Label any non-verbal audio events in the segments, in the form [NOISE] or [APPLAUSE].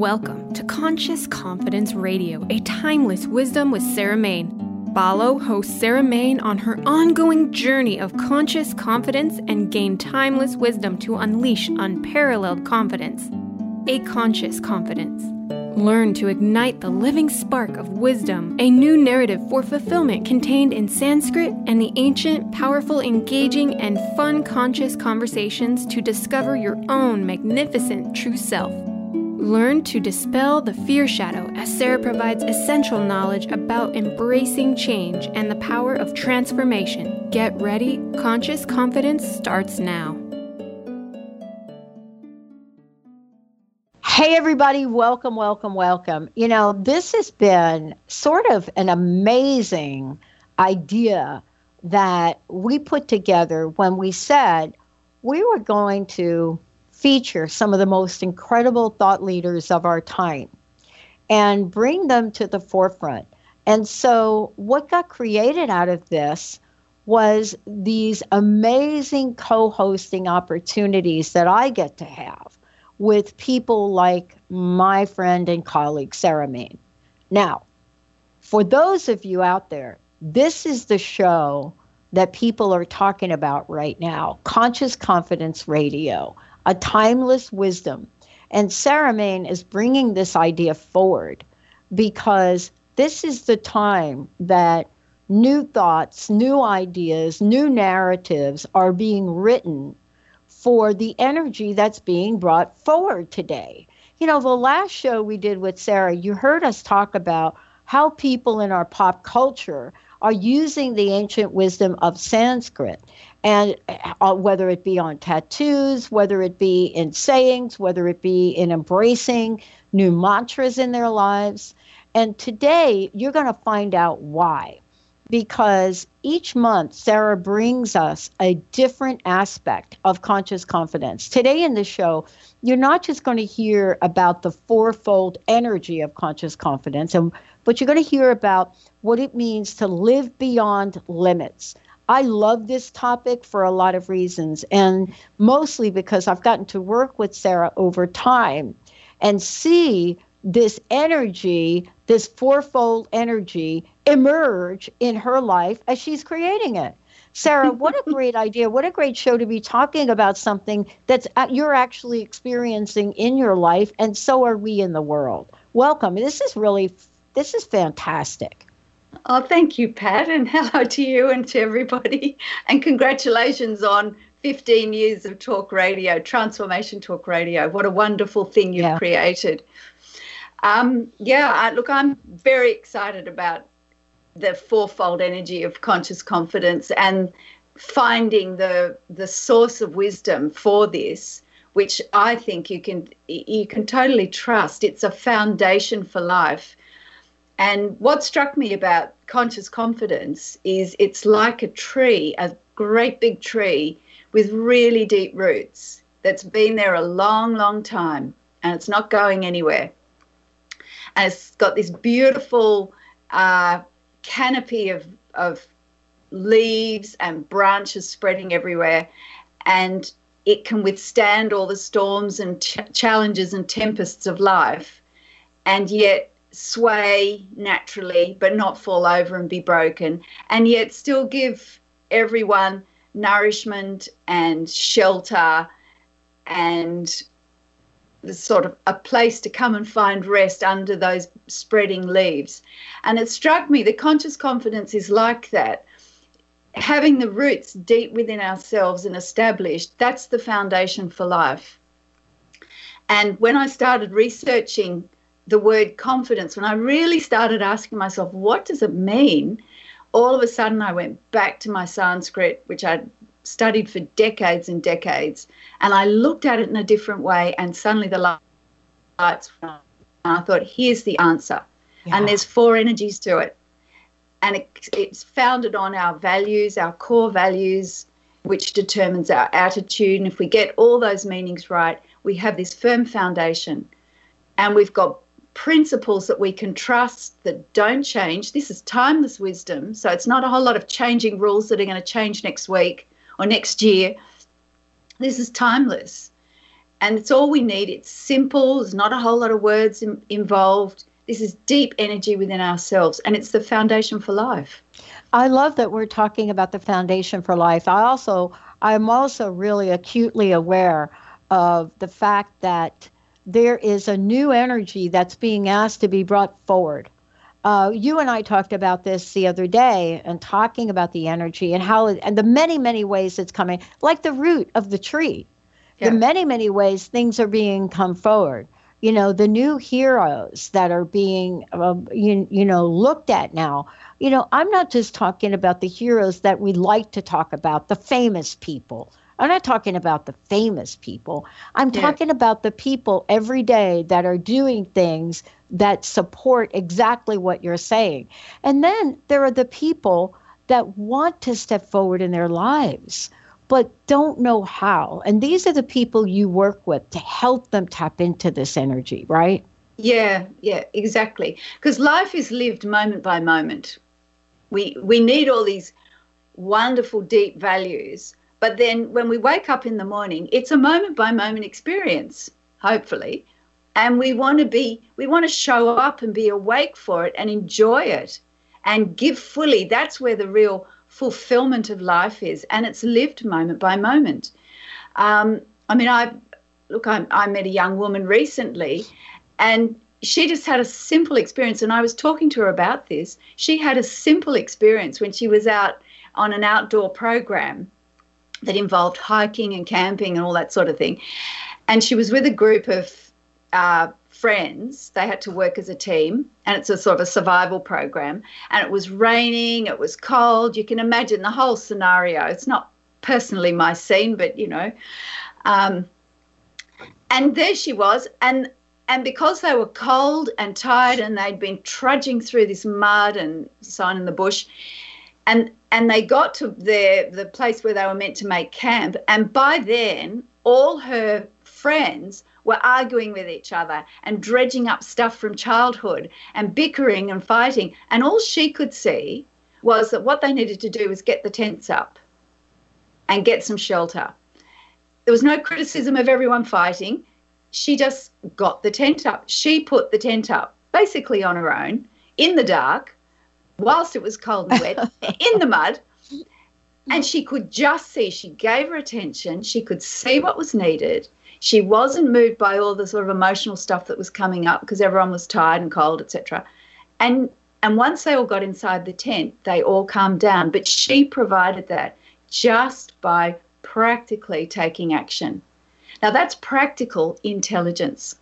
Welcome to Conscious Confidence Radio, a timeless wisdom with Sarah Mane. Follow host Sarah Mane on her ongoing journey of conscious confidence and gain timeless wisdom to unleash unparalleled confidence. A conscious confidence. Learn to ignite the living spark of wisdom, a new narrative for fulfillment contained in Sanskrit and the ancient, powerful, engaging, and fun conscious conversations to discover your own magnificent true self. Learn to dispel the fear shadow as Sarah provides essential knowledge about embracing change and the power of transformation. Get ready, conscious confidence starts now. Hey, everybody, welcome, welcome, welcome. You know, this has been sort of an amazing idea that we put together when we said we were going to feature some of the most incredible thought leaders of our time and bring them to the forefront. And so, what got created out of this was these amazing co hosting opportunities that I get to have with people like my friend and colleague, Sarah Mane. Now, for those of you out there, this is the show that people are talking about right now Conscious Confidence Radio, a timeless wisdom. And Sarah Mane is bringing this idea forward because this is the time that new thoughts, new ideas, new narratives are being written for the energy that's being brought forward today. You know, the last show we did with Sarah, you heard us talk about how people in our pop culture are using the ancient wisdom of Sanskrit. And uh, whether it be on tattoos, whether it be in sayings, whether it be in embracing new mantras in their lives. And today, you're going to find out why because each month Sarah brings us a different aspect of conscious confidence. Today in the show, you're not just going to hear about the fourfold energy of conscious confidence and but you're going to hear about what it means to live beyond limits. I love this topic for a lot of reasons and mostly because I've gotten to work with Sarah over time and see this energy, this fourfold energy emerge in her life as she's creating it. Sarah, what a great [LAUGHS] idea. What a great show to be talking about something that's uh, you're actually experiencing in your life and so are we in the world. Welcome. This is really this is fantastic. Oh, thank you, Pat, and [LAUGHS] hello to you and to everybody. And congratulations on 15 years of talk radio, transformation talk radio. What a wonderful thing you've yeah. created. Um, yeah, I, look, I'm very excited about the fourfold energy of conscious confidence and finding the the source of wisdom for this which i think you can you can totally trust it's a foundation for life and what struck me about conscious confidence is it's like a tree a great big tree with really deep roots that's been there a long long time and it's not going anywhere and it's got this beautiful uh, canopy of, of leaves and branches spreading everywhere. And it can withstand all the storms and ch- challenges and tempests of life and yet sway naturally but not fall over and be broken and yet still give everyone nourishment and shelter and the sort of a place to come and find rest under those spreading leaves. And it struck me the conscious confidence is like that. Having the roots deep within ourselves and established, that's the foundation for life. And when I started researching the word confidence, when I really started asking myself, what does it mean? All of a sudden, I went back to my Sanskrit, which I'd studied for decades and decades, and I looked at it in a different way, and suddenly the lights went on. And I thought, here's the answer. Yeah. And there's four energies to it. And it, it's founded on our values, our core values, which determines our attitude. And if we get all those meanings right, we have this firm foundation. And we've got principles that we can trust that don't change. This is timeless wisdom. So it's not a whole lot of changing rules that are going to change next week or next year. This is timeless. And it's all we need. It's simple, there's not a whole lot of words in, involved. This is deep energy within ourselves, and it's the foundation for life. I love that we're talking about the foundation for life. I also, I'm also really acutely aware of the fact that there is a new energy that's being asked to be brought forward. Uh, you and I talked about this the other day and talking about the energy and how it, and the many many ways it's coming, like the root of the tree, yeah. the many many ways things are being come forward. You know, the new heroes that are being uh, you, you know looked at now. You know, I'm not just talking about the heroes that we like to talk about, the famous people. I'm not talking about the famous people. I'm yeah. talking about the people every day that are doing things that support exactly what you're saying. And then there are the people that want to step forward in their lives but don't know how. And these are the people you work with to help them tap into this energy, right? Yeah, yeah, exactly. Because life is lived moment by moment. We we need all these wonderful deep values, but then when we wake up in the morning, it's a moment by moment experience, hopefully. And we want to be we want to show up and be awake for it and enjoy it and give fully. That's where the real fulfillment of life is. And it's lived moment by moment. Um, i mean i look I, I met a young woman recently and she just had a simple experience. And i was talking to her about this. She had a simple experience when she was out on an outdoor program that involved hiking and camping and all that sort of thing and she was with a group of uh, friends. They had to work as a team, and it's a sort of a survival program. And it was raining, it was cold. You can imagine the whole scenario. It's not personally my scene, but you know. Um, and there she was, and and because they were cold and tired, and they'd been trudging through this mud and so on in the bush, and and they got to the place where they were meant to make camp, and by then all her friends were arguing with each other and dredging up stuff from childhood and bickering and fighting. And all she could see was that what they needed to do was get the tents up and get some shelter. There was no criticism of everyone fighting. She just got the tent up. She put the tent up basically on her own in the dark whilst it was cold and wet [LAUGHS] in the mud. And she could just see, she gave her attention, she could see what was needed she wasn't moved by all the sort of emotional stuff that was coming up because everyone was tired and cold, etc. And and once they all got inside the tent, they all calmed down. But she provided that just by practically taking action. Now that's practical intelligence.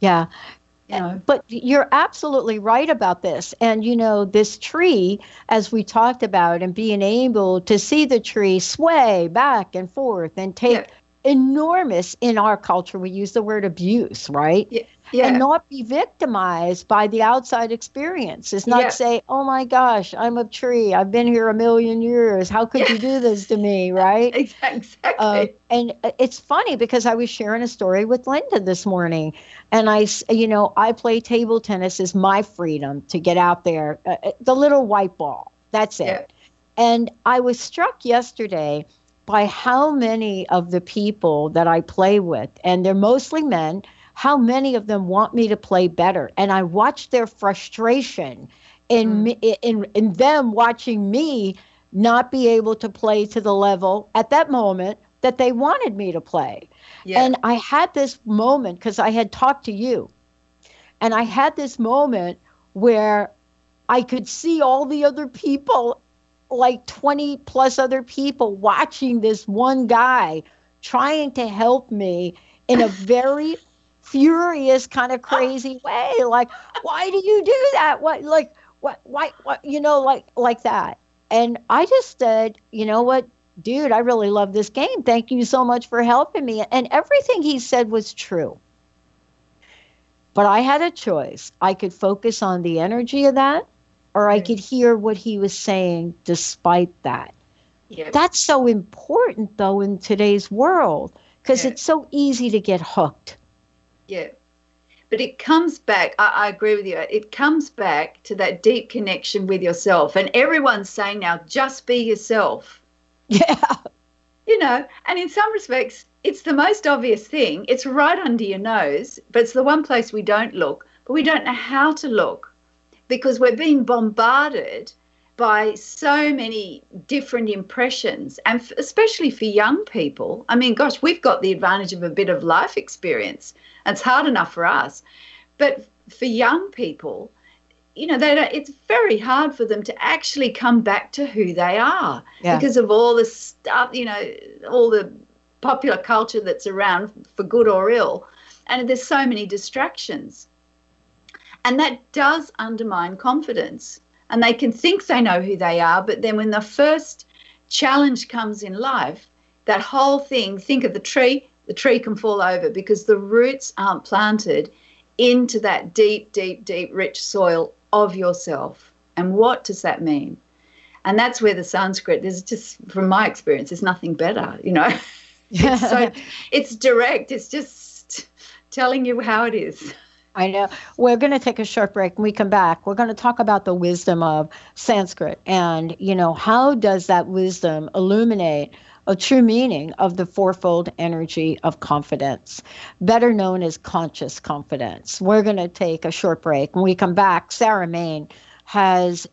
Yeah. Eh, you know. But you're absolutely right about this. And, you know, this tree, as we talked about, and being able to see the tree sway back and forth and take yeah enormous in our culture. We use the word abuse, right? Yeah. Yeah. And not be victimized by the outside experience. Is not yeah. say, oh my gosh, I'm a tree. I've been here a million years. How could yeah. you do this to me, [LAUGHS] right? exactly. Uh, and it's funny because I was sharing a story with Linda this morning. And I, you know, I play table tennis is my freedom to get out there. Uh, uh the little white ball. That's it. And I was struck yesterday by how many of the people that I play with, and they're mostly men, how many of them want me to play better. And I watch their frustration in, mm. me, in, in them watching me not be able to play to the level at that moment that they wanted me to play. Yeah. And I had this moment because I had talked to you, and I had this moment where I could see all the other people like 20 plus other people watching this one guy trying to help me in a [LAUGHS] very furious kind of ah. crazy way like why do you do that what like what why what you know like like that and i just said you know what dude i really love this game thank you so much for helping me and everything he said was true But I had a choice. I could focus on the energy of that, or I could hear what he was saying despite that. Yep. That's so important, though, in today's world because yeah. it's so easy to get hooked. Yeah. But it comes back, I, I, agree with you, it comes back to that deep connection with yourself. And everyone's saying now, just be yourself. [LAUGHS] Yeah. You know, and in some respects, it's the most obvious thing. It's right under your nose, but it's the one place we don't look. But we don't know how to look because we're being bombarded by so many different impressions, and f- especially for young people. I mean, gosh, we've got the advantage of a bit of life experience. It's hard enough for us, but for young people, you know, they it's very hard for them to actually come back to who they are yeah. because of all the stuff, you know, all the popular culture that's around for good or ill. And there's so many distractions. And that does undermine confidence and they can think they know who they are, but then when the first challenge comes in life, that whole thing, think of the tree, the tree can fall over because the roots aren't planted into that deep, deep, deep, rich soil of yourself. And what does that mean? And that's where the Sanskrit, there's just, from my experience, there's nothing better, you know. [LAUGHS] it's so [LAUGHS] it's direct, it's just telling you how it is. I know. We're going to take a short break. When we come back, we're going to talk about the wisdom of Sanskrit and, you know, how does that wisdom illuminate a true meaning of the fourfold energy of confidence, better known as conscious confidence. We're going to take a short break. When we come back, Sarah Mane has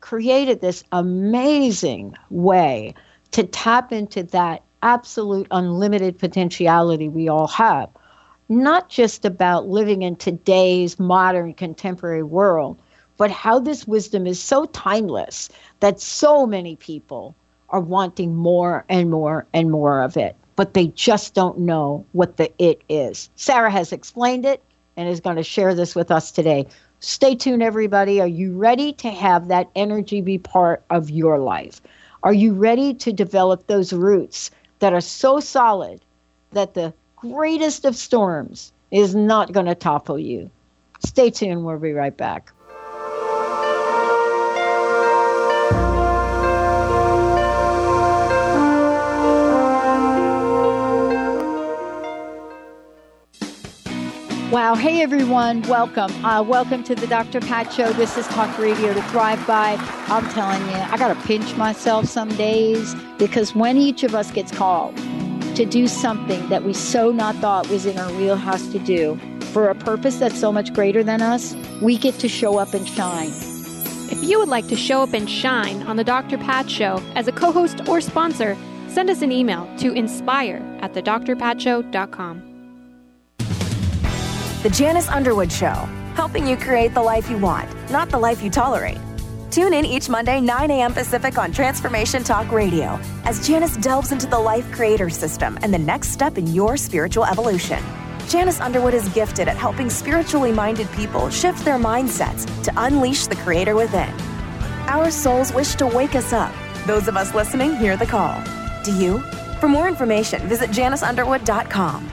created this amazing way to tap into that absolute unlimited potentiality we all have not just about living in today's modern contemporary world, but how this wisdom is so timeless that so many people are wanting more and more and more of it, but they just don't know what the it is. Sarah has explained it and is going to share this with us today. Stay tuned, everybody. Are you ready to have that energy be part of your life? Are you ready to develop those roots that are so solid that the greatest of storms is not going to topple you. Stay tuned. We'll be right back. Wow. Hey, everyone. Welcome. Uh, welcome to the Dr. Pat Show. This is Talk Radio to Thrive By. I'm telling you, I got to pinch myself some days because when each of us gets called, to do something that we so not thought was in our wheelhouse to do for a purpose that's so much greater than us, we get to show up and shine. If you would like to show up and shine on the Dr. Pat Show as a co host or sponsor, send us an email to inspire at thedrpatshow.com. The Janice Underwood Show, helping you create the life you want, not the life you tolerate. Tune in each Monday, 9 a.m. Pacific on Transformation Talk Radio as Janice delves into the life creator system and the next step in your spiritual evolution. Janice Underwood is gifted at helping spiritually minded people shift their mindsets to unleash the creator within. Our souls wish to wake us up. Those of us listening hear the call. Do you? For more information, visit janiceunderwood.com.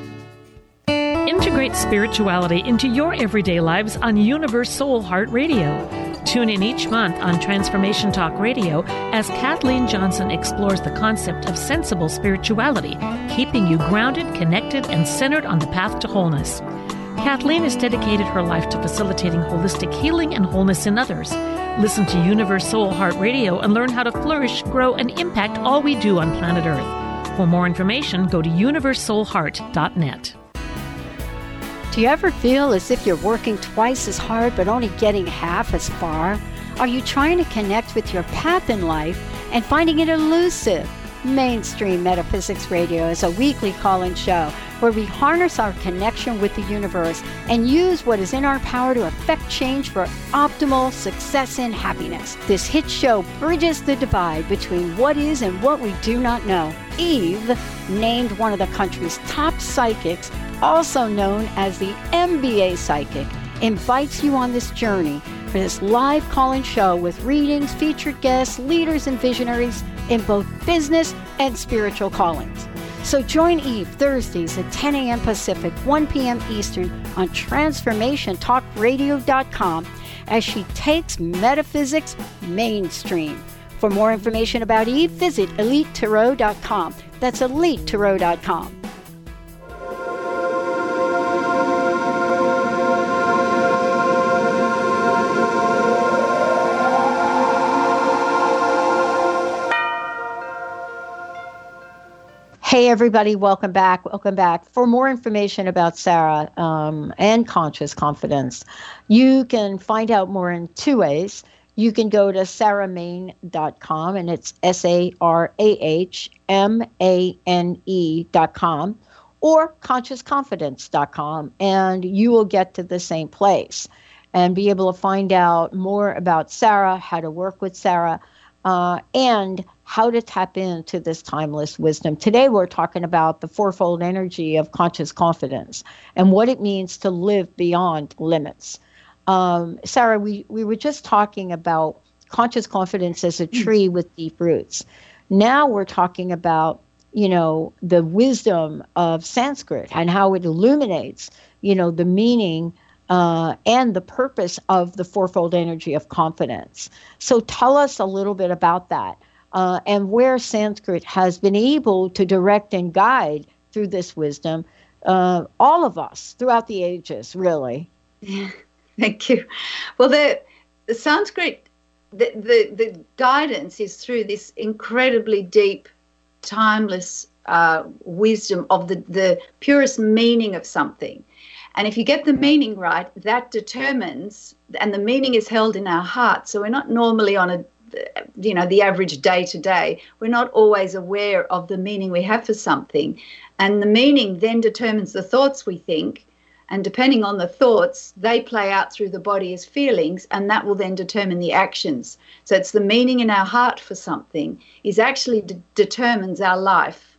Integrate spirituality into your everyday lives on Universe Soul Heart Radio. Tune in each month on Transformation Talk Radio as Kathleen Johnson explores the concept of sensible spirituality, keeping you grounded, connected, and centered on the path to wholeness. Kathleen has dedicated her life to facilitating holistic healing and wholeness in others. Listen to Universe Soul Heart Radio and learn how to flourish, grow, and impact all we do on planet Earth. For more information, go to universesoulheart.net. Do you ever feel as if you're working twice as hard but only getting half as far? Are you trying to connect with your path in life and finding it elusive? Mainstream Metaphysics Radio is a weekly call in show where we harness our connection with the universe and use what is in our power to affect change for optimal success and happiness. This hit show bridges the divide between what is and what we do not know. Eve, named one of the country's top psychics, also known as the MBA psychic, invites you on this journey for this live call in show with readings, featured guests, leaders, and visionaries in both business and spiritual callings. So join Eve Thursdays at 10 a.m. Pacific, 1 p.m. Eastern on TransformationTalkRadio.com as she takes metaphysics mainstream. For more information about Eve, visit EliteTarot.com. That's EliteTarot.com. Hey, everybody, welcome back. Welcome back. For more information about Sarah um, and Conscious Confidence, you can find out more in two ways. You can go to sarahmane.com, and it's S A R A H M A N E.com, or consciousconfidence.com, and you will get to the same place and be able to find out more about Sarah, how to work with Sarah, uh, and how to tap into this timeless wisdom. Today, we're talking about the fourfold energy of conscious confidence and what it means to live beyond limits. Um, Sarah, we, we were just talking about conscious confidence as a hmm. tree with deep roots. Now we're talking about, you know, the wisdom of Sanskrit and how it illuminates, you know, the meaning uh, and the purpose of the fourfold energy of confidence. So tell us a little bit about that uh, and where Sanskrit has been able to direct and guide through this wisdom uh, all of us throughout the ages, really. Yeah, [LAUGHS] thank you. Well, the, the Sanskrit, the, the, the guidance is through this incredibly deep, timeless uh, wisdom of the, the purest meaning of something. And if you get the meaning right, that determines, and the meaning is held in our heart. So we're not normally on a you know the average day to day. We're not always aware of the meaning we have for something. And the meaning then determines the thoughts we think. And depending on the thoughts they play out through the body as feelings and that will then determine the actions. So it's the meaning in our heart for something is actually de- determines our life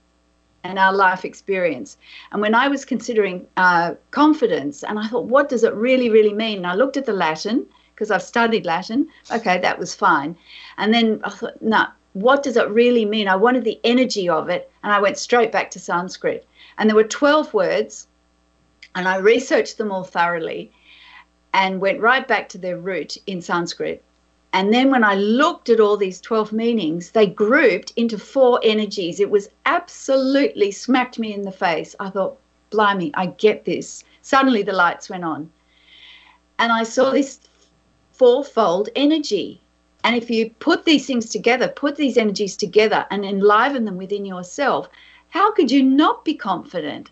and our life experience and when i was considering uh, confidence and i thought what does it really really mean and i looked at the latin because I've studied Latin. Okay, that was fine. And then I thought, no, what does it really mean? I wanted the energy of it. And I went straight back to Sanskrit. And there were 12 words. And I researched them all thoroughly and went right back to their root in Sanskrit. And then when I looked at all these 12 meanings, they grouped into four energies. It was absolutely smacked me in the face. I thought, blimey, I get this. Suddenly the lights went on. And I saw this fourfold energy. And if you put these things together, put these energies together and enliven them within yourself, how could you not be confident?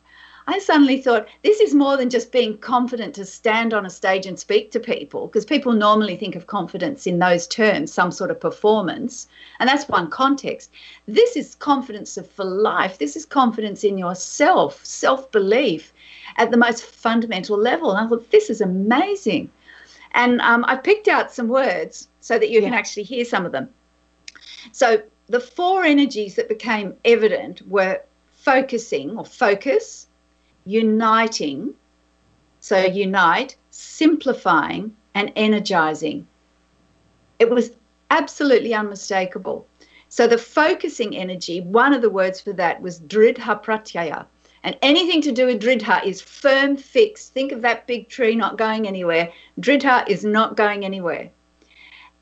I suddenly thought this is more than just being confident to stand on a stage and speak to people, because people normally think of confidence in those terms, some sort of performance. And that's one context. This is confidence for life. This is confidence in yourself, self belief at the most fundamental level. And I thought, this is amazing. And um, I picked out some words so that you yeah. can actually hear some of them. So the four energies that became evident were focusing or focus, uniting, so unite, simplifying, and energizing. It was absolutely unmistakable. So the focusing energy, one of the words for that was dridha pratyaya, and anything to do with Dridha is firm, fixed. Think of that big tree not going anywhere. Dridha is not going anywhere.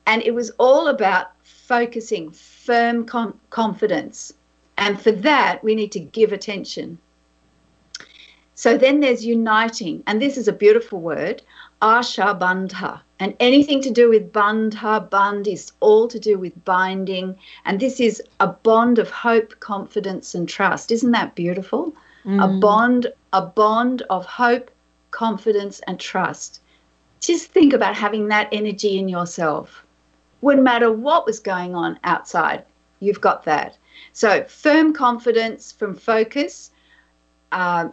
And it was all about focusing, firm com- confidence. And for that, we need to give attention. So then there's uniting, and this is a beautiful word, Asha Bandha. And anything to do with Bandha, Band is all to do with binding. And this is a bond of hope, confidence, and trust. Isn't that beautiful? mm. a bond, a bond of hope, confidence, and trust. Just think about having that energy in yourself. Wouldn't matter what was going on outside, you've got that. So, firm confidence from focus, uh,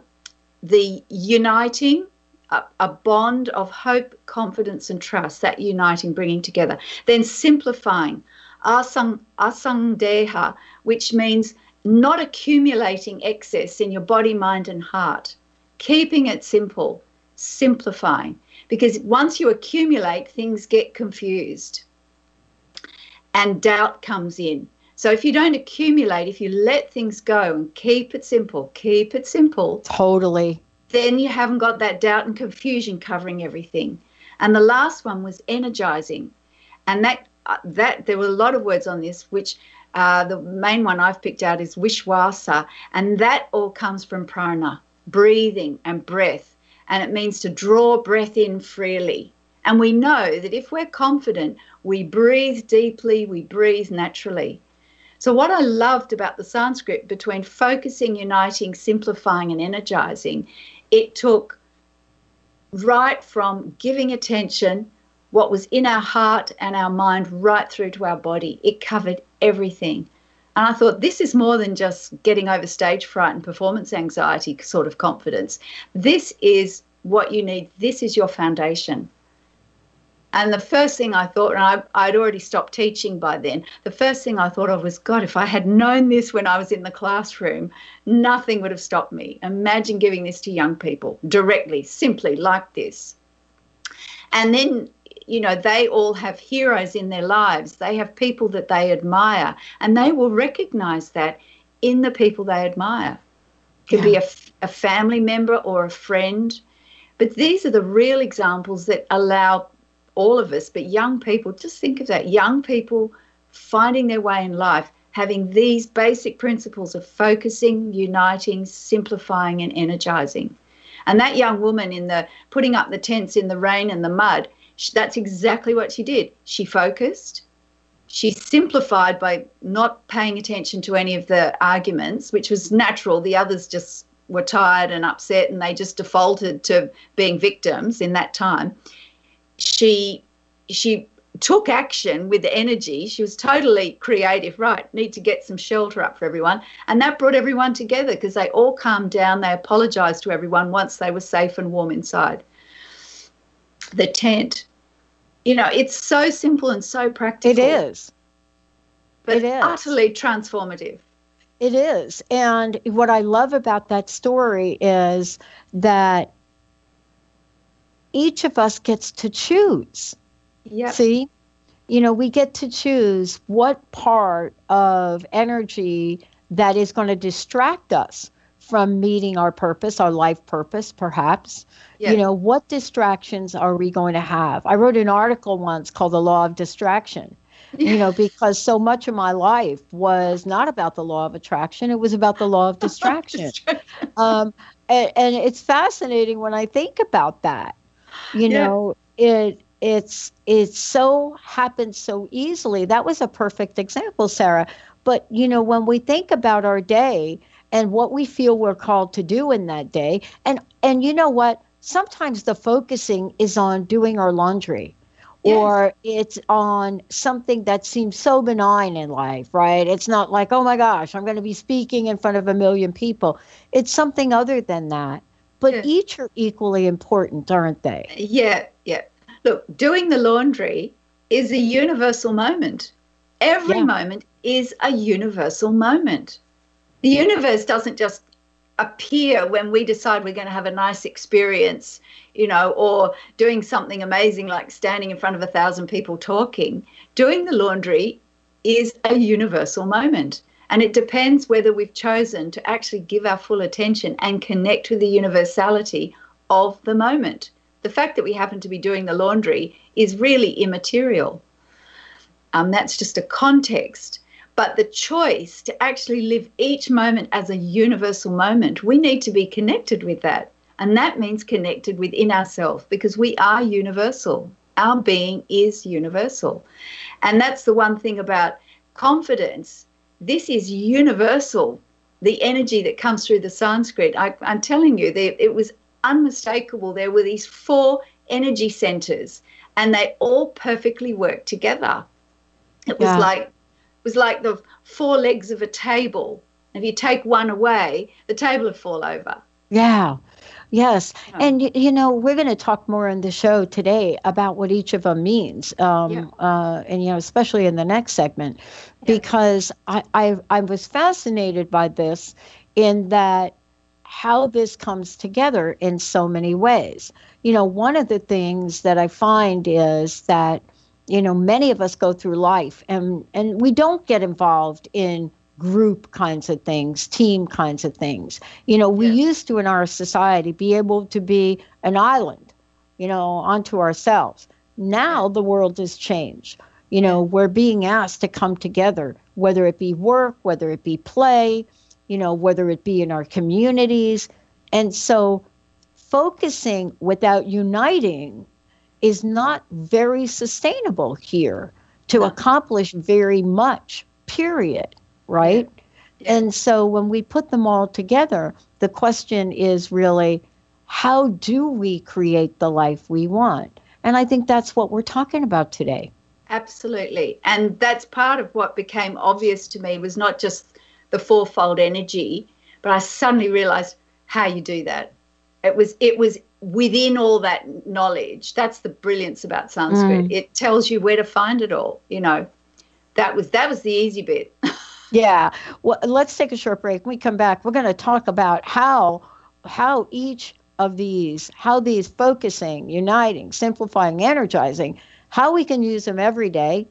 the uniting, a, a, bond of hope, confidence, and trust, that uniting, bringing together. Then simplifying, asang, asangdeha, which means not accumulating excess in your body, mind, and heart, keeping it simple, simplifying. Because once you accumulate, things get confused and doubt comes in. So if you don't accumulate, if you let things go and keep it simple, keep it simple. Totally. Then you haven't got that doubt and confusion covering everything. And the last one was energizing. And that uh, that there were a lot of words on this, which uh, the main one I've picked out is Vishwasa, and that all comes from prana, breathing and breath, and it means to draw breath in freely. And we know that if we're confident, we breathe deeply, we breathe naturally. So, what I loved about the Sanskrit between focusing, uniting, simplifying, and energizing, it took right from giving attention, what was in our heart and our mind, right through to our body. It covered everything. And I thought, this is more than just getting over stage fright and performance anxiety sort of confidence. This is what you need. This is your foundation. And the first thing I thought, and I, I'd already stopped teaching by then, the first thing I thought of was, God, if I had known this when I was in the classroom, nothing would have stopped me. Imagine giving this to young people directly, simply like this. And then, you know, they all have heroes in their lives. They have people that they admire, and they will recognize that in the people they admire. It could yeah. be a, a family member or a friend. But these are the real examples that allow all of us, but young people, just think of that young people finding their way in life, having these basic principles of focusing, uniting, simplifying, and energizing. And that young woman in the putting up the tents in the rain and the mud, that's exactly what she did. She focused, she simplified by not paying attention to any of the arguments, which was natural. The others just were tired and upset and they just defaulted to being victims in that time she she took action with energy. She was totally creative. Right, need to get some shelter up for everyone, and that brought everyone together because they all calmed down. They apologized to everyone once they were safe and warm inside the tent. You know, it's so simple and so practical. It is, but it is. utterly transformative. It is, and what I love about that story is that each of us gets to choose. Yeah. See? You know, we get to choose what part of energy that is going to distract us from meeting our purpose, our life purpose, perhaps. Yeah. You know, what distractions are we going to have? I wrote an article once called The Law of Distraction. you know, [LAUGHS] because so much of my life was not about the law of attraction, it was about the law of [LAUGHS] distraction. um, and, and, it's fascinating when I think about that you yeah. know it it's it so happens so easily. That was a perfect example sarah. But you know when we think about our day and what we feel we're called to do in that day and and you know what? Sometimes the focusing is on doing our laundry yes. or it's on something that seems so benign in life right? It's not like oh my gosh i'm going to be speaking in front of a million people. It's something other than that but yeah. each are equally important, aren't they? Yeah, yeah. Look, doing the laundry is a universal moment. Every yeah. moment is a universal moment. The universe doesn't just appear when we decide we're going to have a nice experience, you know, or doing something amazing like standing in front of a thousand people talking. Doing the laundry is a universal moment. And it depends whether we've chosen to actually give our full attention and connect with the universality of the moment. The fact that we happen to be doing the laundry is really immaterial. Um, that's just a context. But the choice to actually live each moment as a universal moment, we need to be connected with that. And that means connected within ourselves because we are universal. Our being is universal. And that's the one thing about confidence this is universal. The energy that comes through the Sanskrit, I, am telling you, they, it was unmistakable. There were these four energy centers, and they all perfectly worked together. It was yeah. like it was like the four legs of a table. If you take one away, the table would fall over. Yeah. Yes. Yeah. And, you know, we're going to talk more in the show today about what each of them means. Um, yeah. uh, and, you know, especially in the next segment, yeah. because I, I, I was fascinated by this in that how this comes together in so many ways. You know, one of the things that I find is that, you know, many of us go through life and, and we don't get involved in group kinds of things, team kinds of things. You know, we used to in our society be able to be an island, you know, onto ourselves. Now the world has changed. You know, we're being asked to come together, whether it be work, whether it be play, you know, whether it be in our communities. And so focusing without uniting is not very sustainable here to accomplish very much, period right? Yeah. And so when we put them all together, the question is really how do we create the life we want? And I think that's what we're talking about today. Absolutely. And that's part of what became obvious to me was not just the fourfold energy, but I suddenly realized how you do that. It was it was within all that knowledge. That's the brilliance about Sanskrit. Mm. It tells you where to find it all, you know. That was that was the easy bit. [LAUGHS] Yeah. Well, let's take a short break. When we come back, we're going to talk about how how each of these, how these focusing, uniting, simplifying, energizing, how we can use them every day,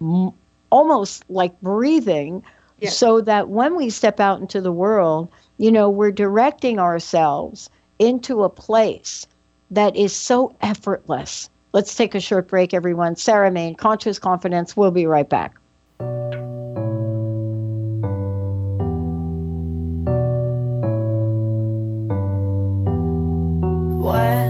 m- almost like breathing, yeah. so that when we step out into the world, you know, we're directing ourselves into a place that is so effortless. Let's take a short break, everyone. Sarah Mane, Conscious Confidence. We'll be right back. 我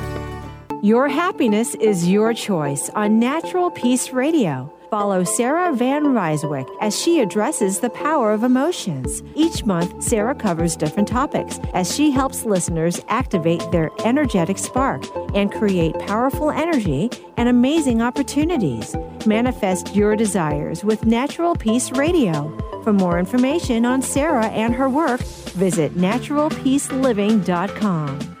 Your happiness is your choice on Natural Peace Radio. Follow Sarah Van Ryswick as she addresses the power of emotions. Each month, Sarah covers different topics as she helps listeners activate their energetic spark and create powerful energy and amazing opportunities. Manifest your desires with Natural Peace Radio. For more information on Sarah and her work, visit naturalpeaceliving.com.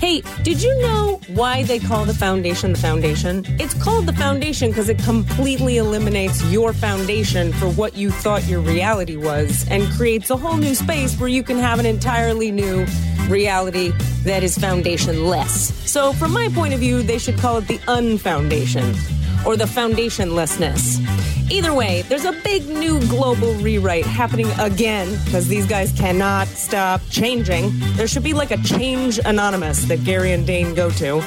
Hey, did you know why they call the foundation the foundation? It's called the foundation because it completely eliminates your foundation for what you thought your reality was and creates a whole new space where you can have an entirely new reality that is foundationless. So, from my point of view, they should call it the unfoundation or the foundationlessness. Either way, there's a big new global rewrite happening again because these guys cannot stop changing. There should be like a change anonymous that Gary and Dane go to.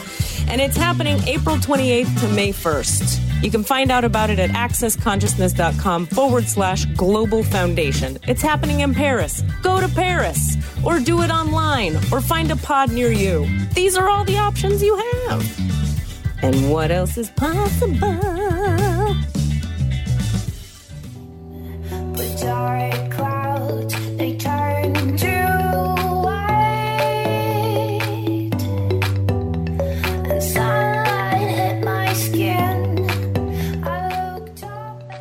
And it's happening April 28th to May 1st. You can find out about it at accessconsciousness.com forward slash global foundation. It's happening in Paris. Go to Paris or do it online or find a pod near you. These are all the options you have. And what else is possible? But dark clouds, they turn to white. And sunlight hit my skin.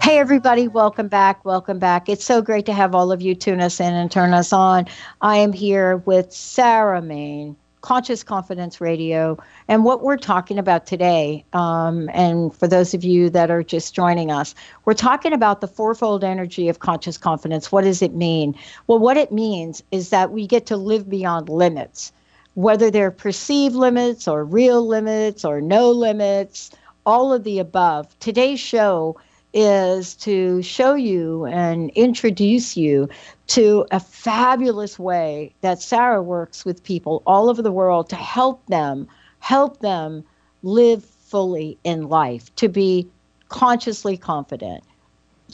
Hey, everybody, welcome back. Welcome back. It's so great to have all of you tune us in and turn us on. I am here with Sarah Mane, Conscious Confidence Radio. And what we're talking about today, um, and for those of you that are just joining us, we're talking about the fourfold energy of conscious confidence. What does it mean? Well, what it means is that we get to live beyond limits, whether they're perceived limits or real limits or no limits, all of the above. Today's show is to show you and introduce you to a fabulous way that Sarah works with people all over the world to help them help them live fully in life, to be consciously confident.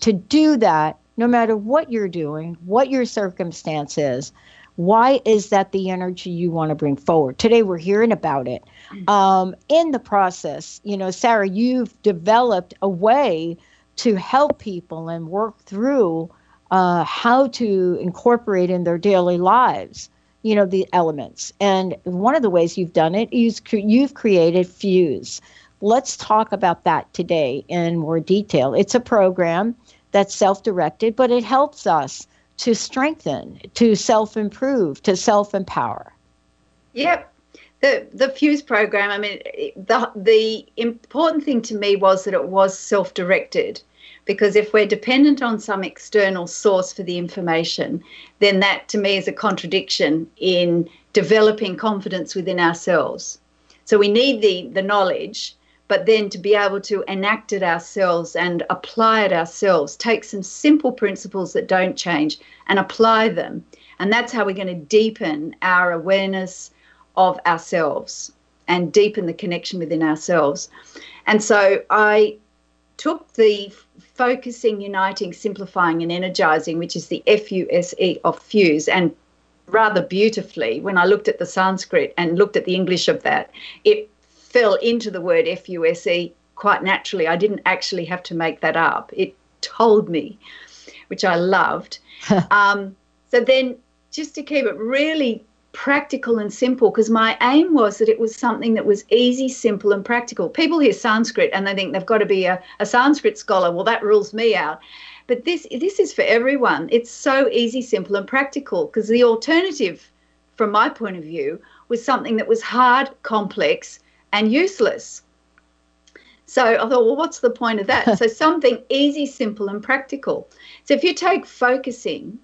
To do that, no matter what you're doing, what your circumstance is, why is that the energy you want to bring forward? Today we're hearing about it. Um, in the process, you know, Sarah, you've developed a way to help people and work through uh, how to incorporate in their daily lives you know the elements. And one of the ways you've done it is you've created fuse. Let's talk about that today in more detail. It's a program that's self-directed but it helps us to strengthen to self-improve to self-empower. Yep. The the Fuse program, I mean, the the important thing to me was that it was self-directed because if we're dependent on some external source for the information, then that to me is a contradiction in developing confidence within ourselves. So we need the the knowledge, but then to be able to enact it ourselves and apply it ourselves, take some simple principles that don't change and apply them. And that's how we're going to deepen our awareness of ourselves and deepen the connection within ourselves. And so I took the focusing, uniting, simplifying, and energizing, which is the F U S E of fuse, and rather beautifully, when I looked at the Sanskrit and looked at the English of that, it fell into the word F U S E quite naturally. I didn't actually have to make that up. It told me, which I loved. [LAUGHS] um, so then, just to keep it really practical and simple because my aim was that it was something that was easy, simple, and practical. People hear Sanskrit and they think they've got to be a, a Sanskrit scholar. Well, that rules me out. But this this is for everyone. It's so easy, simple, and practical because the alternative, from my point of view, was something that was hard, complex, and useless. So I thought, well, what's the point of that? [LAUGHS] so something easy, simple, and practical. So if you take focusing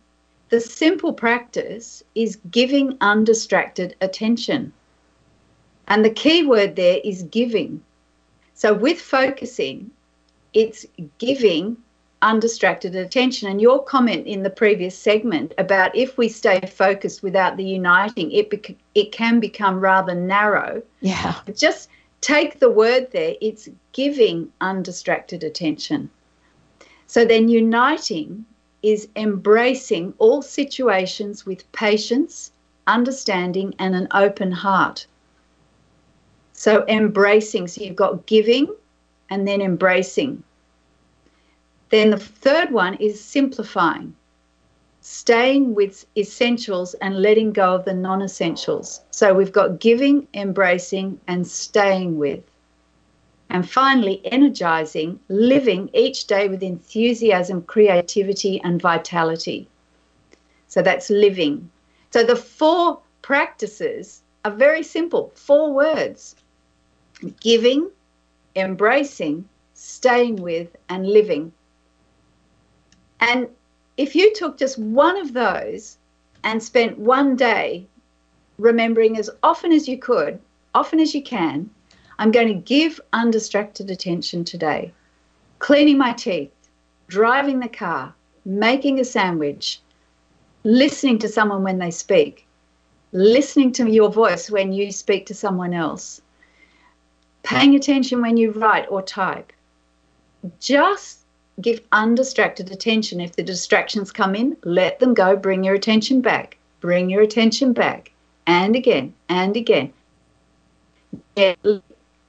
the simple practice is giving undistracted attention. And the key word there is giving. So with focusing, it's giving undistracted attention. And your comment in the previous segment about if we stay focused without the uniting, it bec- it can become rather narrow. Yeah. Just take the word there. It's giving undistracted attention. So then uniting is embracing all situations with patience, understanding, and an open heart. So, embracing, so you've got giving and then embracing. Then the third one is simplifying, staying with essentials and letting go of the non essentials. So, we've got giving, embracing, and staying with. And finally, energizing, living each day with enthusiasm, creativity, and vitality. So that's living. So the four practices are very simple four words giving, embracing, staying with, and living. And if you took just one of those and spent one day remembering as often as you could, often as you can, I'm going to give undistracted attention today. Cleaning my teeth, driving the car, making a sandwich, listening to someone when they speak, listening to your voice when you speak to someone else, paying attention when you write or type, just give undistracted attention. If the distractions come in, let them go, bring your attention back, bring your attention back, and again, and again.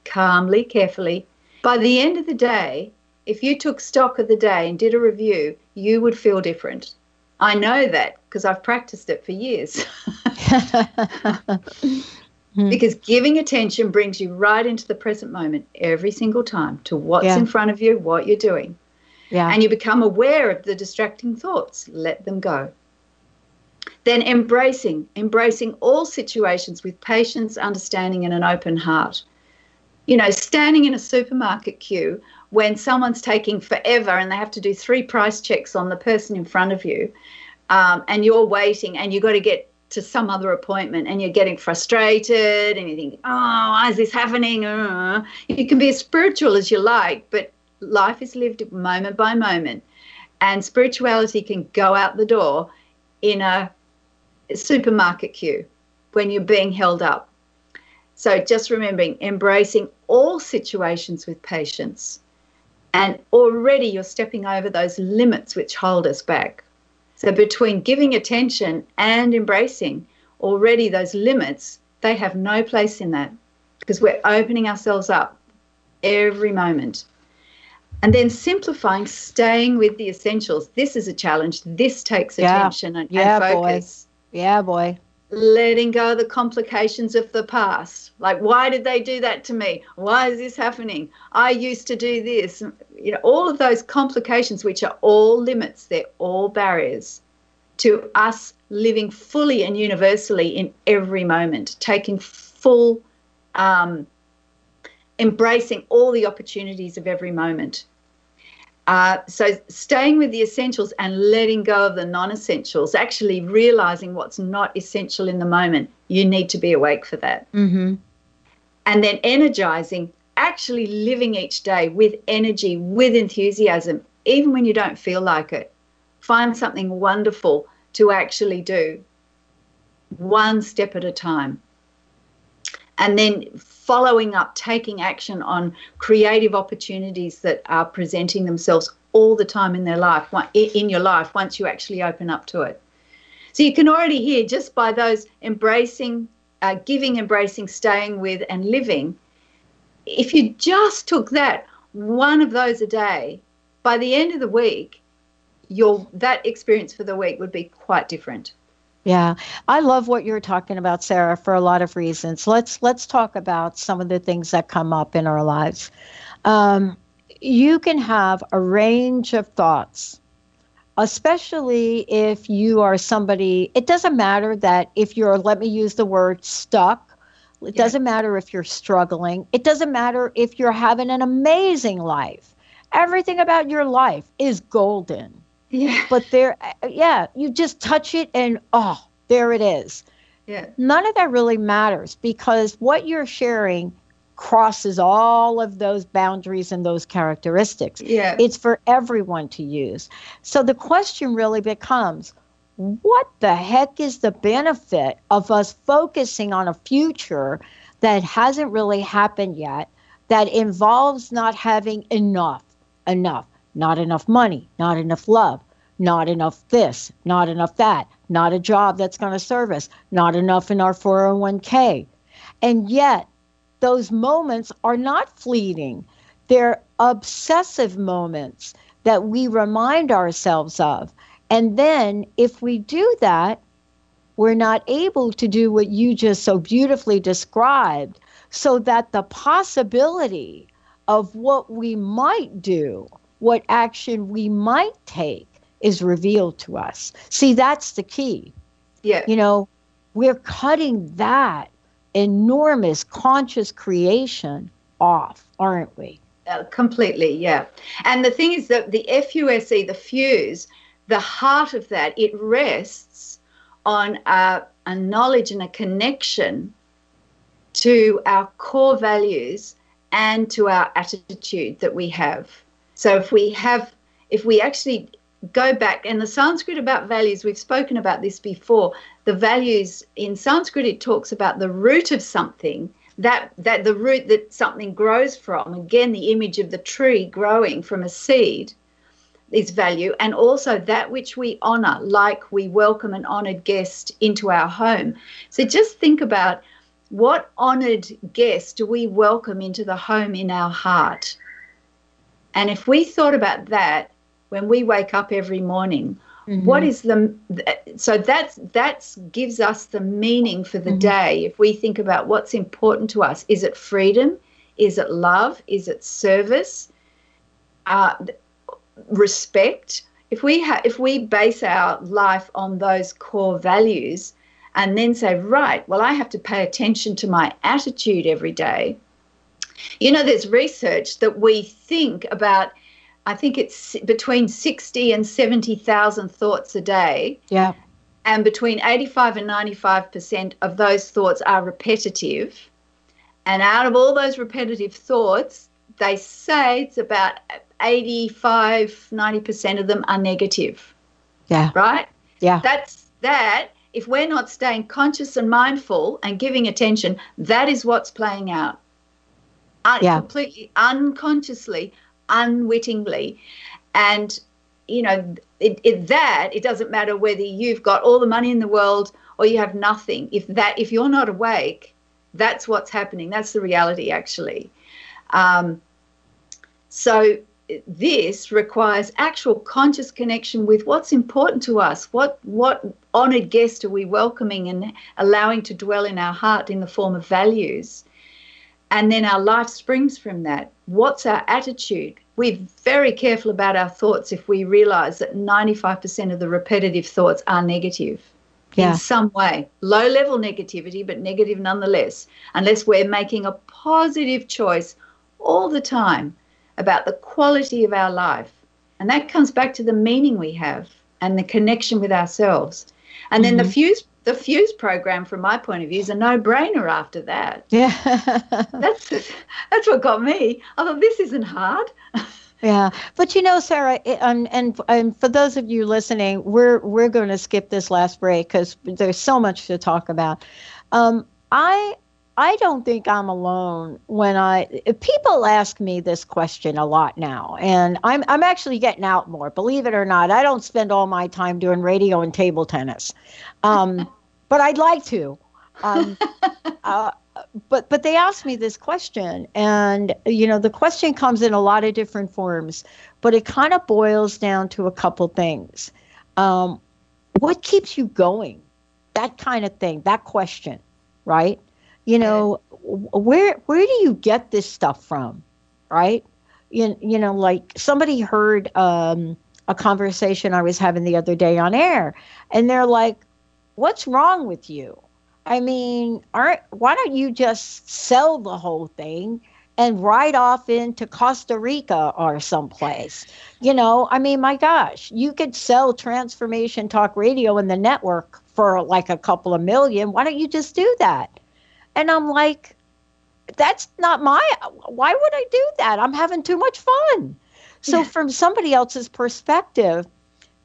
Calmly, carefully. By the end of the day, if you took stock of the day and did a review, you would feel different. I know that because I've practiced it for years. [LAUGHS] Hmm. because giving attention brings you right into the present moment every single time to what's Yeah. in front of you, what you're doing. Yeah. And you become aware of the distracting thoughts. Let them go. Then embracing, embracing all situations with patience, understanding, and an open heart. You know, standing in a supermarket queue when someone's taking forever and they have to do three price checks on the person in front of you, um, and you're waiting and you've got to get to some other appointment and you're getting frustrated and you think, oh, why is this happening? Uh, you can be as spiritual as you like, but life is lived moment by moment. And spirituality can go out the door in a supermarket queue when you're being held up. So just remembering, embracing all situations with patience. And already you're stepping over those limits which hold us back. So between giving attention and embracing, already those limits, they have no place in that because we're opening ourselves up every moment. And then simplifying, staying with the essentials. This is a challenge. This takes Yeah. attention and, Yeah, and boy. Yeah, boy. Letting go of the complications of the past. Like, why did they do that to me? Why is this happening? I used to do this. You know, all of those complications, which are all limits, they're all barriers to us living fully and universally in every moment, taking full, um, embracing all the opportunities of every moment. Uh, so staying with the essentials and letting go of the non-essentials, actually realizing what's not essential in the moment. You need to be awake for that. Mm-hmm. And then energizing, actually living each day with energy, with enthusiasm, even when you don't feel like it. Find something wonderful to actually do, one step at a time. And then following up, taking action on creative opportunities that are presenting themselves all the time in their life, in your life, once you actually open up to it. So you can already hear just by those embracing, uh, giving, embracing, staying with, and living. If you just took that one of those a day, by the end of the week, your that experience for the week would be quite different. Yeah, I love what you're talking about, Sarah, for a lot of reasons. Let's let's talk about some of the things that come up in our lives. Um, you can have a range of thoughts, especially if you are somebody. It doesn't matter that if you're, let me use the word stuck. It doesn't matter if you're struggling. It doesn't matter if you're having an amazing life. Everything about your life is golden. Yeah. [LAUGHS] But there, uh, uh, yeah, you just touch it and oh, there it is. Yeah. None of that really matters because what you're sharing crosses all of those boundaries and those characteristics. Yeah. It's for everyone to use. So the question really becomes what the heck is the benefit of us focusing on a future that hasn't really happened yet that involves not having enough enough not enough money not enough love not enough this not enough that not a job that's going to serve us not enough in our 401k and yet those moments are not fleeting. They're obsessive moments that we remind ourselves of. And then if we do that, we're not able to do what you just so beautifully described, so that the possibility of what we might do, what action we might take, is revealed to us. See, that's the key. Yeah. You know, we're cutting that enormous conscious creation off, aren't we? Uh, completely, yeah. And the thing is that the FUSE, the fuse, the heart of that, it rests on a, a knowledge and a connection to our core values and to our attitude that we have. So if we have, if we actually go back, and the Sanskrit about values, we've spoken about this before. The values in Sanskrit, it talks about the root of something that that the root that something grows from. Again the image of the tree growing from a seed is value and also that which we honor like we welcome an honored guest into our home. So just think about what honored guest do we welcome into the home in our heart? And if we thought about that when we wake up every morning Mm-hmm. What is the so that's that's gives us the meaning for the mm-hmm. day. If we think about what's important to us, is it freedom? Is it love? Is it service? Uh, respect? If we ha- if we base our life on those core values, and then say, right, well, I have to pay attention to my attitude every day. You know, there's research that we think about I think it's between 60 and 70,000 thoughts a day. Yeah. And between 85 and 95% of those thoughts are repetitive. And out of all those repetitive thoughts, they say it's about 85, 90% of them are negative. Yeah. Right? Yeah. That's that. If we're not staying conscious and mindful and giving attention, that is what's playing out. yeah. Completely unconsciously unwittingly. And, you know, it, it, that it doesn't matter whether you've got all the money in the world or you have nothing. If that, if you're not awake, that's what's happening. That's the reality, actually. Um, so this requires actual conscious connection with what's important to us. What what honored guest are we welcoming and allowing to dwell in our heart in the form of values? And then our life springs from that. What's our attitude? We're very careful about our thoughts if we realize that 95% of the repetitive thoughts are negative yeah. in some way. Low level negativity, but negative nonetheless, unless we're making a positive choice all the time about the quality of our life. And that comes back to the meaning we have and the connection with ourselves. And mm-hmm. then the mm-hmm. fuse the fuse program from my point of view is a no-brainer after that. Yeah. [LAUGHS] That's that's what got me. I thought this isn't hard. [LAUGHS] Yeah. But you know sarah and, and and for those of you listening we're we're going to skip this last break because there's so much to talk about. Um, i I don't think I'm alone when I people ask me this question a lot now and I'm I'm actually getting out more believe it or not. I don't spend all my time doing radio and table tennis. Um, [LAUGHS] but I'd like to. Um, [LAUGHS] uh, but but they asked me this question and you know the question comes in a lot of different forms but it kind of boils down to a couple things. Um, what keeps you going? That kind of thing that question right you know where where do you get this stuff from right you, you know like somebody heard um, a conversation i was having the other day on air and they're like what's wrong with you i mean aren't why don't you just sell the whole thing and ride off into Costa Rica or someplace. You know, I mean, my gosh, you could sell Transformation Talk Radio in the network for like a couple of million. Why don't you just do that? And I'm like, that's not my, why would I do that? I'm having too much fun. So, from somebody else's perspective,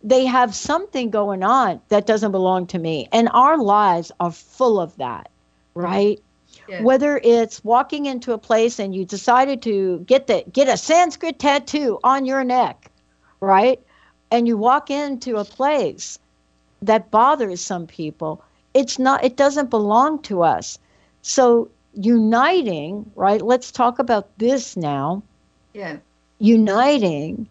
they have something going on that doesn't belong to me. And our lives are full of that, right? Yeah. Whether it's walking into a place and you decided to get the get a Sanskrit tattoo on your neck, right? And you walk into a place that bothers some people, it's not it doesn't belong to us. So uniting, right? Let's talk about this now. Yeah. Uniting.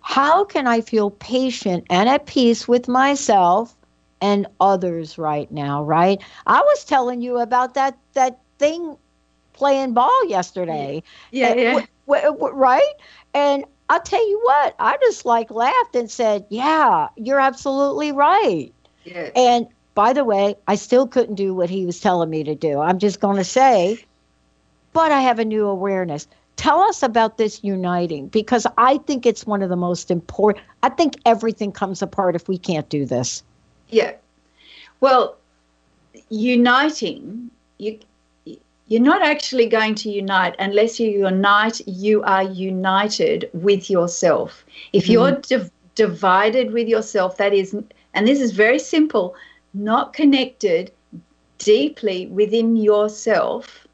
How can I feel patient and at peace with myself and others right now, right? I was telling you about that that thing playing ball yesterday. Yeah, yeah. W- w- w- right? And I'll tell you what, I just like laughed and said, "Yeah, you're absolutely right." Yeah. And by the way, I still couldn't do what he was telling me to do. I'm just going to say, but I have a new awareness. Tell us about this uniting because I think it's one of the most important. I think everything comes apart if we can't do this. Yeah. Well, uniting, you you're not actually going to unite unless you unite you are united with yourself if mm-hmm. you're div- divided with yourself that is and this is very simple not connected deeply within yourself,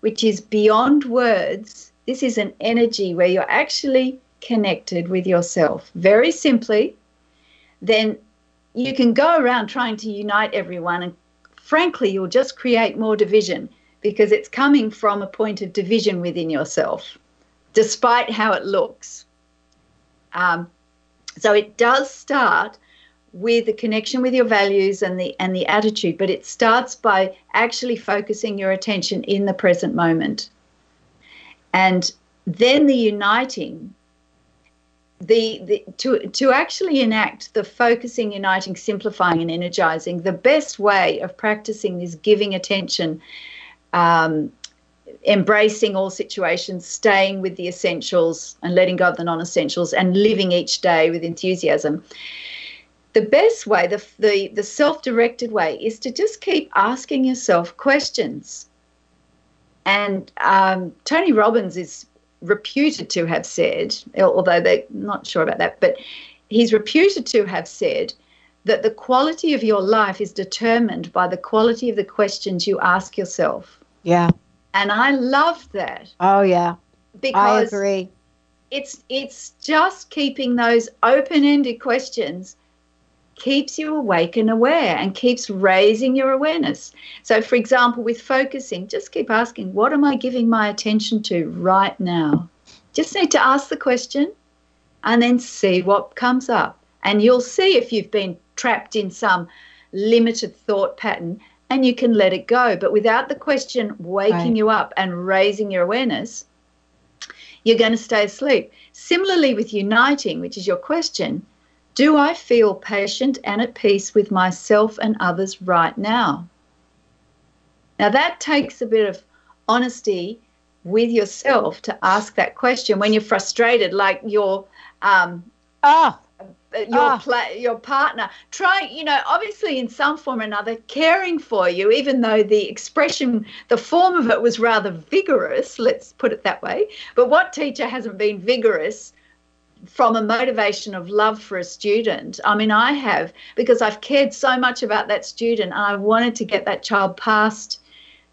which is beyond words. This is an energy where you're actually connected with yourself. Very simply, then you can go around trying to unite everyone, and frankly, you'll just create more division because it's coming from a point of division within yourself, despite how it looks. Um, so it does start with the connection with your values and the and the attitude, but it starts by actually focusing your attention in the present moment. And then the uniting the, the to to actually enact the focusing uniting simplifying and energizing the best way of practicing this giving attention um, embracing all situations staying with the essentials and letting go of the non-essentials and living each day with enthusiasm the best way the, the, the self-directed way is to just keep asking yourself questions and um, tony robbins is reputed to have said, although they're not sure about that, but he's reputed to have said that the quality of your life is determined by the quality of the questions you ask yourself. Yeah. And I love that. Oh yeah. Because I agree. It's it's just keeping those open-ended questions keeps you awake and aware and keeps raising your awareness. So, for example, with focusing, just keep asking, what am I giving my attention to right now? Just need to ask the question and then see what comes up. And you'll see if you've been trapped in some limited thought pattern and you can let it go. But without the question waking right. you up and raising your awareness, you're going to stay asleep. Similarly, with uniting, which is your question, do I feel patient and at peace with myself and others right now? Now, that takes a bit of honesty with yourself to ask that question when you're frustrated, like your um, oh, your oh. Pla- your partner. Try, you know, obviously in some form or another, caring for you, even though the expression, the form of it was rather vigorous. Let's put it that way. But what teacher hasn't been vigorous from a motivation of love for a student. I mean, I have because I've cared so much about that student and I wanted to get that child past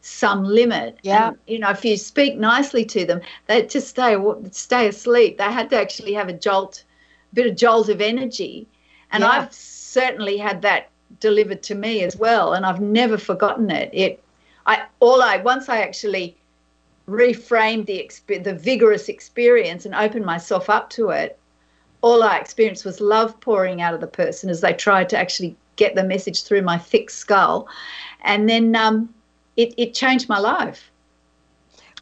some limit. Yeah. And, you know, if you speak nicely to them, they just stay stay asleep. They had to actually have a jolt, a bit of jolt of energy. And yeah. I've certainly had that delivered to me as well, and I've never forgotten it. It, I all I once I actually reframed the the vigorous experience and opened myself up to it all I experienced was love pouring out of the person as they tried to actually get the message through my thick skull. And then um, it, it changed my life.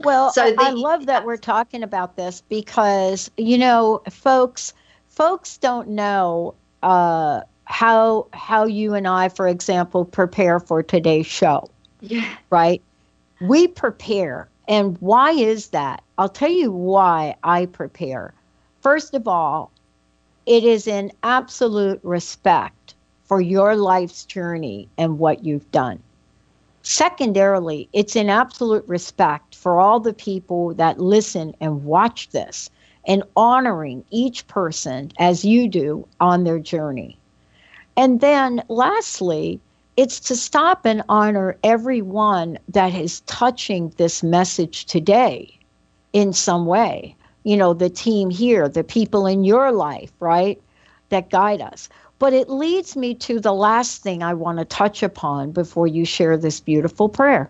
Well, so the, I love that we're talking about this because, you know, folks, folks don't know uh, how how you and I, for example, prepare for today's show. Yeah. Right? We prepare. And why is that? I'll tell you why I prepare. First of all, it is in absolute respect for your life's journey and what you've done. Secondarily, it's in absolute respect for all the people that listen and watch this and honoring each person as you do on their journey. And then lastly, it's to stop and honor everyone that is touching this message today in some way you know, the team here, the people in your life, right, that guide us. But it leads me to the last thing I want to touch upon before you share this beautiful prayer.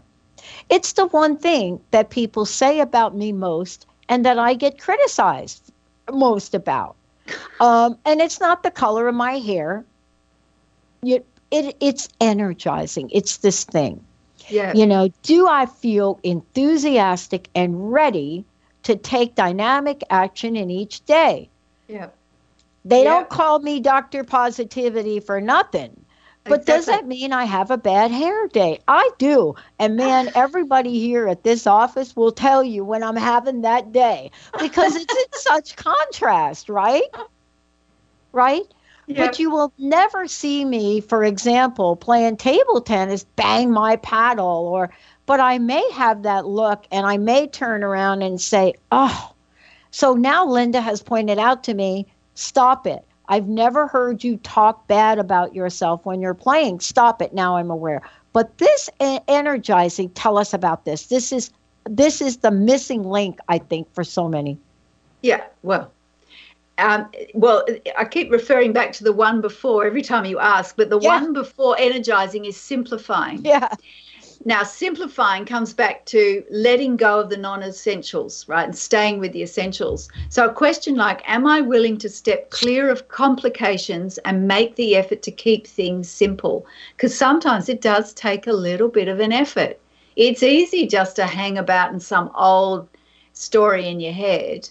It's the one thing that people say about me most and that I get criticized most about. [LAUGHS] Um, and it's not the color of my hair. It, it, it's energizing. It's this thing. Yeah. You know, do I feel enthusiastic and ready to take dynamic action in each day. Yeah. They yeah. don't call me Dr. Positivity for nothing. But exactly. does that mean I have a bad hair day? I do. And man, [SIGHS] everybody here at this office will tell you when I'm having that day because it's in [LAUGHS] such contrast, right? [LAUGHS] Right? Yep. But you will never see me, for example, playing table tennis, bang my paddle, or but I may have that look and I may turn around and say, oh, so now Linda has pointed out to me, stop it. I've never heard you talk bad about yourself when you're playing. Stop it. Now I'm aware. But this energizing, tell us about this. This is this is the missing link, I think, for so many. Yeah, well, um, well, I keep referring back to the one before every time you ask, but the yeah. one before energizing is simplifying. Yeah. Now, simplifying comes back to letting go of the non essentials, right, and staying with the essentials. So, a question like, Am I willing to step clear of complications and make the effort to keep things simple? Because sometimes it does take a little bit of an effort. It's easy just to hang about in some old story in your head.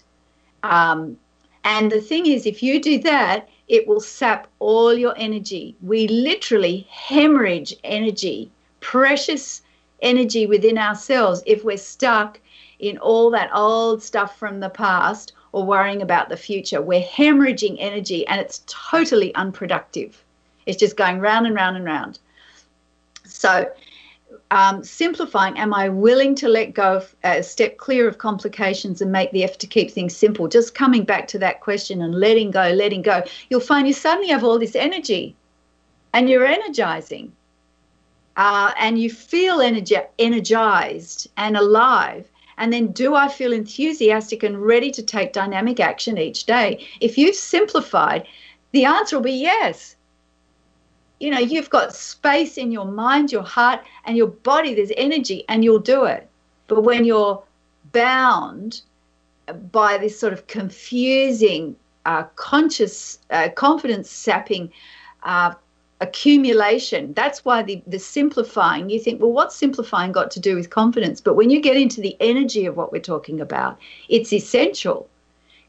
Um, and the thing is, if you do that, it will sap all your energy. We literally hemorrhage energy precious energy within ourselves if we're stuck in all that old stuff from the past or worrying about the future. We're hemorrhaging energy and it's totally unproductive. It's just going round and round and round. So, um, simplifying, am I willing to let go, of, uh, step clear of complications and make the effort to keep things simple? Just coming back to that question and letting go, letting go, you'll find you suddenly have all this energy and you're energizing uh, and you feel energi- energized and alive. And then, do I feel enthusiastic and ready to take dynamic action each day? If you've simplified, the answer will be yes. You know, you've got space in your mind, your heart, and your body, there's energy, and you'll do it. But when you're bound by this sort of confusing, uh, conscious, uh, confidence sapping uh, accumulation. That's why the, the simplifying, you think, well, what's simplifying got to do with confidence? But when you get into the energy of what we're talking about, it's essential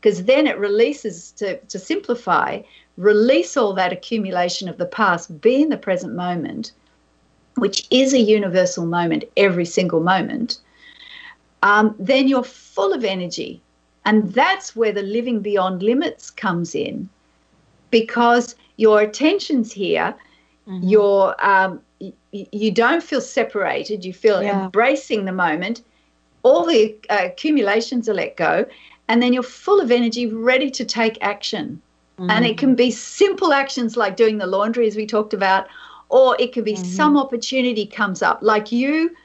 because then it releases to, to simplify, release all that accumulation of the past, be in the present moment, which is a universal moment every single moment. Um, then you're full of energy. And that's where the living beyond limits comes in because your attention's here mm-hmm. you're um, you don't feel separated you feel yeah. embracing the moment all the uh, accumulations are let go and then you're full of energy ready to take action mm-hmm. and it can be simple actions like doing the laundry as we talked about or it could be mm-hmm. some opportunity comes up like you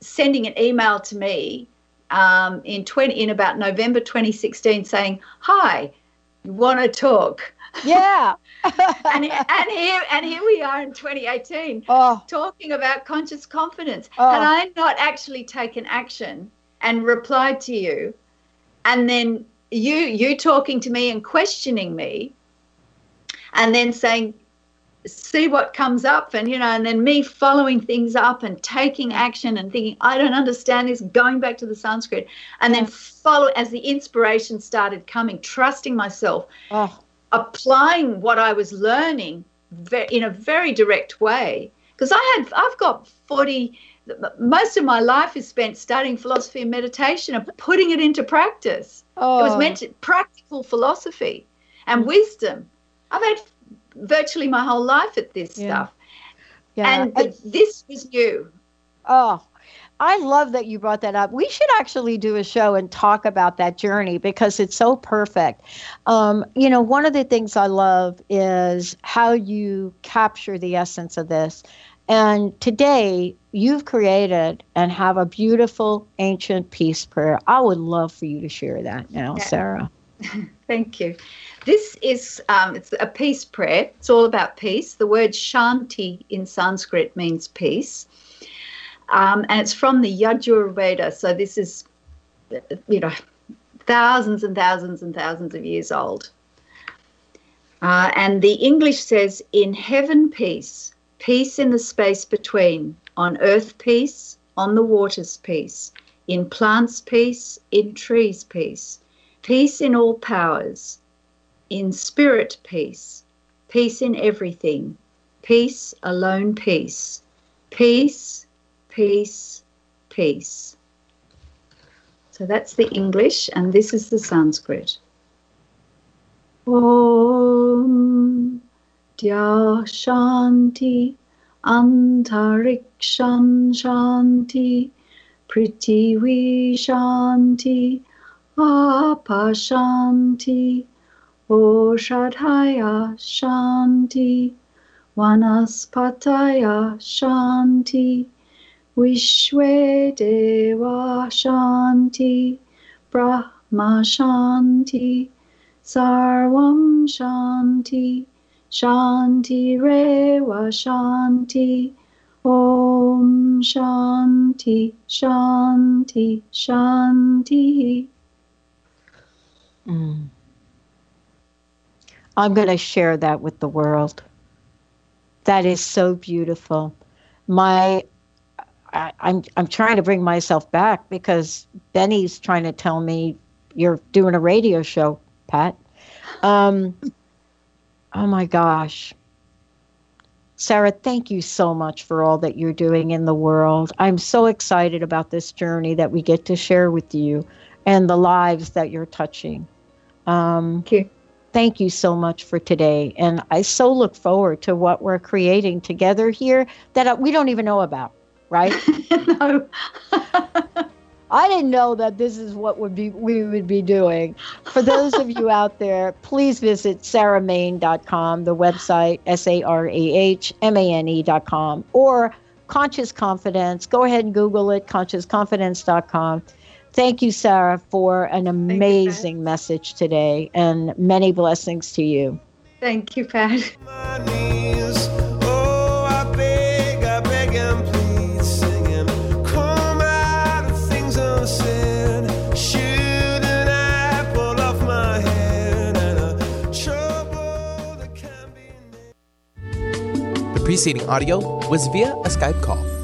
sending an email to me um, in 20 in about november 2016 saying hi you want to talk yeah. [LAUGHS] [LAUGHS] and, and here and here we are in 2018 oh. talking about conscious confidence. Oh. Had I not actually taken action and replied to you, and then you you talking to me and questioning me, and then saying, see what comes up and you know and then me following things up and taking action and thinking i don't understand this going back to the sanskrit and then follow as the inspiration started coming trusting myself oh applying what I was learning in a very direct way. Because I had, I've got 40, most of my life is spent studying philosophy and meditation and putting it into practice. Oh. It was oh. meant to practical philosophy and wisdom. I've had virtually my whole life at this yeah. stuff. Yeah. And this was new. Oh, I love that you brought that up. We should actually do a show and talk about that journey because it's so perfect. Um, you know, one of the things I love is how you capture the essence of this. And today, you've created and have a beautiful ancient peace prayer. I would love for you to share that now, yeah. Sarah. [LAUGHS] Thank you. This is um, it's a peace prayer. It's all about peace. The word shanti in Sanskrit means peace. Um, and it's from the Yajurveda. So this is, you know, thousands and thousands and thousands of years old. Uh, and the English says, in heaven peace, peace in the space between, on earth peace, on the waters peace, in plants peace, in trees peace, peace in all powers, in spirit peace, peace in everything, peace, alone peace, peace, peace, peace. So that's the English, and this is the Sanskrit. Om Dya Shanti Antarikshan Shanti Prithvi Shanti Apa Shanti Oshadhaya Shanti Vanaspataya Shanti Vishwedeva Shanti Brahma Shanti Sarvam Shanti Shanti Reva Shanti Om Shanti Shanti Shanti. Mm. I'm going to share that with the world. That is so beautiful. My I, I'm I'm trying to bring myself back because Benny's trying to tell me you're doing a radio show, Pat. Um, oh my gosh. Sarah, thank you so much for all that you're doing in the world. I'm so excited about this journey that we get to share with you and the lives that you're touching. Um, thank you. Thank you so much for today. And I so look forward to what we're creating together here that we don't even know about right? [LAUGHS] no. [LAUGHS] I didn't know that this is what would be we would be doing. For those of you out there, [LAUGHS] please visit sarahmane.com, the website S A R A H M A N E.com, or Conscious Confidence. Go ahead and Google it, consciousconfidence.com. Thank you, Sarah, for an amazing you, message today, and many blessings to you. Thank you, Pat. The preceding audio was via a Skype call.